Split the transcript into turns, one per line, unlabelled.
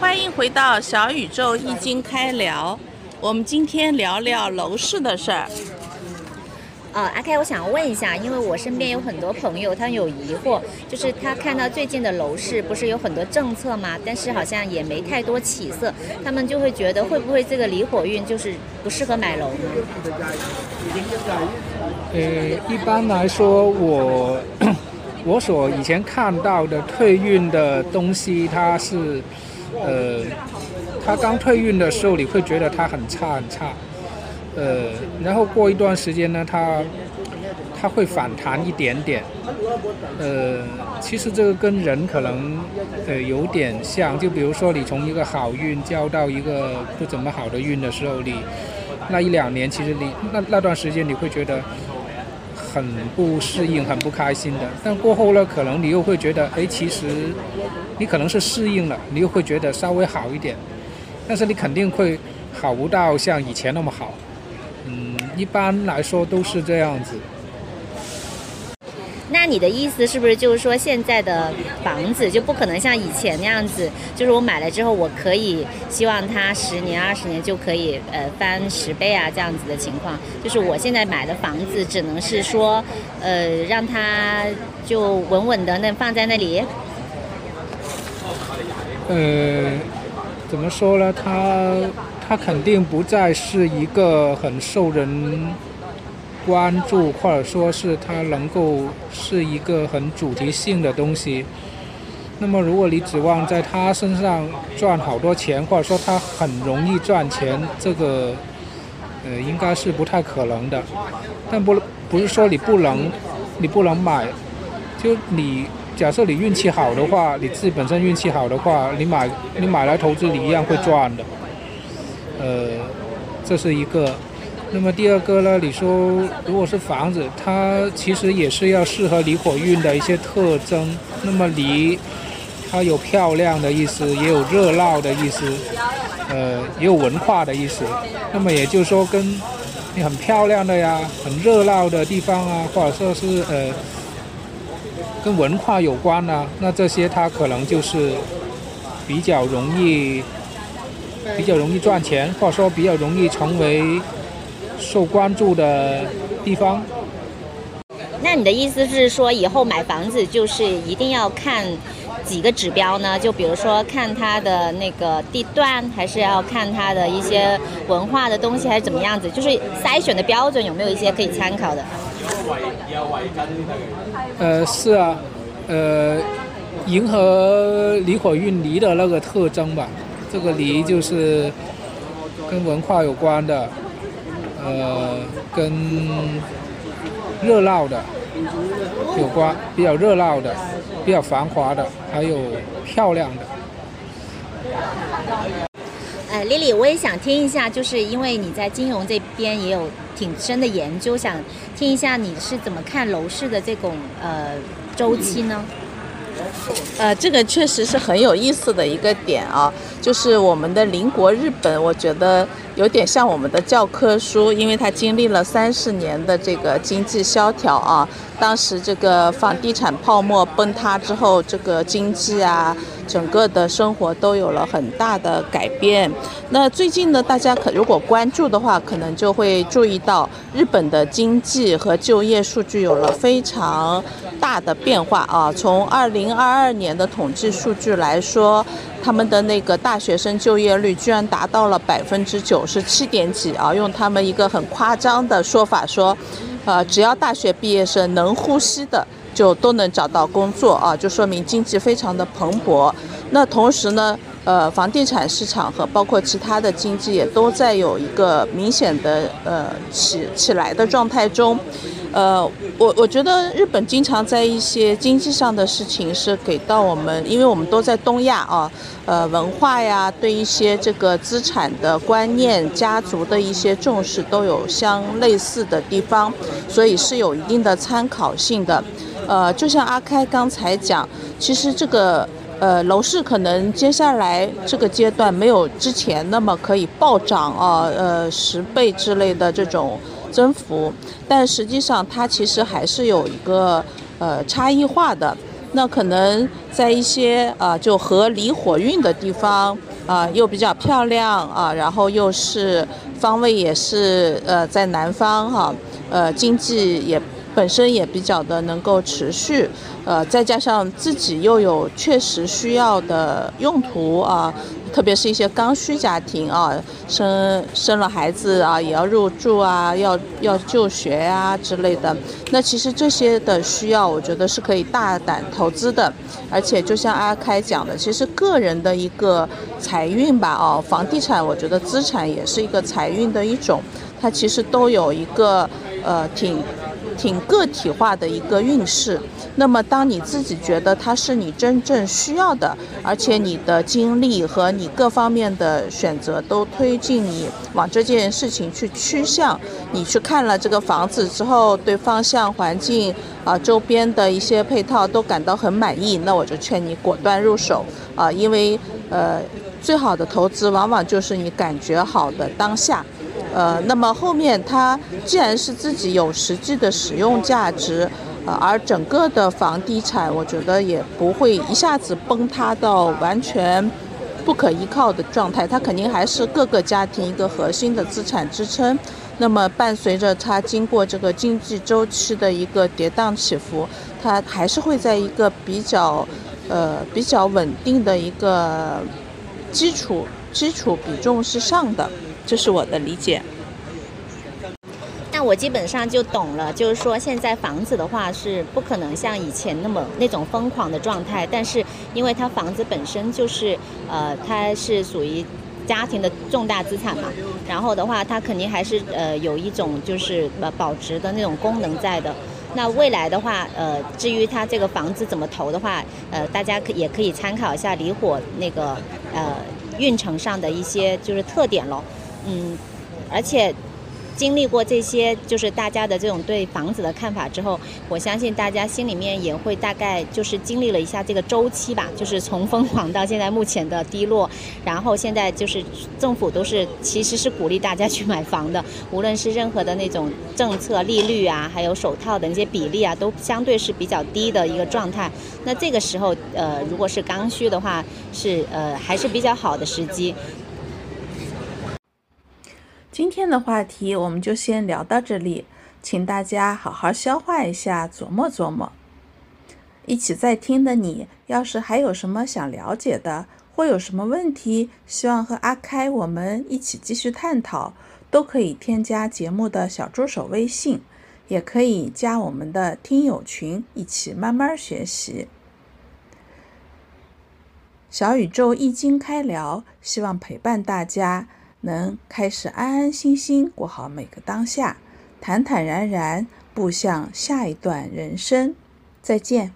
欢迎回到小宇宙易经开聊，我们今天聊聊楼市的事儿。
呃，阿开，我想问一下，因为我身边有很多朋友，他有疑惑，就是他看到最近的楼市不是有很多政策嘛？但是好像也没太多起色，他们就会觉得会不会这个离火运就是不适合买楼呢？
呃，一般来说，我 我所以前看到的退运的东西，它是呃，它刚退运的时候，你会觉得它很差很差。呃，然后过一段时间呢，它它会反弹一点点。呃，其实这个跟人可能呃有点像，就比如说你从一个好运交到一个不怎么好的运的时候，你那一两年，其实你那那段时间你会觉得很不适应、很不开心的。但过后呢，可能你又会觉得，哎，其实你可能是适应了，你又会觉得稍微好一点。但是你肯定会好不到像以前那么好。嗯，一般来说都是这样子。
那你的意思是不是就是说，现在的房子就不可能像以前那样子，就是我买了之后，我可以希望它十年、二十年就可以呃翻十倍啊这样子的情况？就是我现在买的房子，只能是说，呃，让它就稳稳的那放在那里。
呃，怎么说呢？它。它肯定不再是一个很受人关注，或者说是它能够是一个很主题性的东西。那么，如果你指望在它身上赚好多钱，或者说它很容易赚钱，这个呃应该是不太可能的。但不不是说你不能你不能买，就你假设你运气好的话，你自己本身运气好的话，你买你买来投资，你一样会赚的。呃，这是一个。那么第二个呢？你说如果是房子，它其实也是要适合离火运的一些特征。那么离，它有漂亮的意思，也有热闹的意思，呃，也有文化的意思。那么也就是说，跟你很漂亮的呀，很热闹的地方啊，或者说是呃，跟文化有关啊，那这些它可能就是比较容易。比较容易赚钱，或者说比较容易成为受关注的地方。
那你的意思是说，以后买房子就是一定要看几个指标呢？就比如说看它的那个地段，还是要看它的一些文化的东西，还是怎么样子？就是筛选的标准有没有一些可以参考的？
呃，是啊，呃，迎合离火运离的那个特征吧。这个离就是跟文化有关的，呃，跟热闹的有关，比较热闹的，比较繁华的，还有漂亮的。
呃丽丽我也想听一下，就是因为你在金融这边也有挺深的研究，想听一下你是怎么看楼市的这种呃周期呢？
呃，这个确实是很有意思的一个点啊，就是我们的邻国日本，我觉得有点像我们的教科书，因为它经历了三十年的这个经济萧条啊，当时这个房地产泡沫崩塌之后，这个经济啊，整个的生活都有了很大的改变。那最近呢，大家可如果关注的话，可能就会注意到日本的经济和就业数据有了非常。大的变化啊！从二零二二年的统计数据来说，他们的那个大学生就业率居然达到了百分之九十七点几啊！用他们一个很夸张的说法说，呃，只要大学毕业生能呼吸的，就都能找到工作啊！就说明经济非常的蓬勃。那同时呢，呃，房地产市场和包括其他的经济也都在有一个明显的呃起起来的状态中。呃，我我觉得日本经常在一些经济上的事情是给到我们，因为我们都在东亚啊，呃，文化呀，对一些这个资产的观念、家族的一些重视都有相类似的地方，所以是有一定的参考性的。呃，就像阿开刚才讲，其实这个呃楼市可能接下来这个阶段没有之前那么可以暴涨啊，呃十倍之类的这种。增幅，但实际上它其实还是有一个呃差异化的。那可能在一些啊就合离火运的地方啊又比较漂亮啊，然后又是方位也是呃在南方哈，呃经济也。本身也比较的能够持续，呃，再加上自己又有确实需要的用途啊，特别是一些刚需家庭啊，生生了孩子啊，也要入住啊，要要就学啊之类的。那其实这些的需要，我觉得是可以大胆投资的。而且就像阿开讲的，其实个人的一个财运吧，哦，房地产我觉得资产也是一个财运的一种，它其实都有一个呃挺。挺个体化的一个运势，那么当你自己觉得它是你真正需要的，而且你的精力和你各方面的选择都推进你往这件事情去趋向，你去看了这个房子之后，对方向、环境啊周边的一些配套都感到很满意，那我就劝你果断入手啊，因为呃，最好的投资往往就是你感觉好的当下。呃，那么后面它既然是自己有实际的使用价值，呃，而整个的房地产，我觉得也不会一下子崩塌到完全不可依靠的状态，它肯定还是各个家庭一个核心的资产支撑。那么伴随着它经过这个经济周期的一个跌宕起伏，它还是会在一个比较呃比较稳定的一个基础基础比重是上的。这是我的理解。
那我基本上就懂了，就是说现在房子的话是不可能像以前那么那种疯狂的状态，但是因为它房子本身就是呃它是属于家庭的重大资产嘛，然后的话它肯定还是呃有一种就是呃保值的那种功能在的。那未来的话，呃至于它这个房子怎么投的话，呃大家可也可以参考一下离火那个呃运程上的一些就是特点喽。嗯，而且经历过这些，就是大家的这种对房子的看法之后，我相信大家心里面也会大概就是经历了一下这个周期吧，就是从疯狂到现在目前的低落，然后现在就是政府都是其实是鼓励大家去买房的，无论是任何的那种政策、利率啊，还有首套的那些比例啊，都相对是比较低的一个状态。那这个时候，呃，如果是刚需的话，是呃还是比较好的时机。
今天的话题我们就先聊到这里，请大家好好消化一下，琢磨琢磨。一起在听的你，要是还有什么想了解的，或有什么问题，希望和阿开我们一起继续探讨，都可以添加节目的小助手微信，也可以加我们的听友群，一起慢慢学习。小宇宙易经开聊，希望陪伴大家。能开始安安心心过好每个当下，坦坦然然步向下一段人生。再见。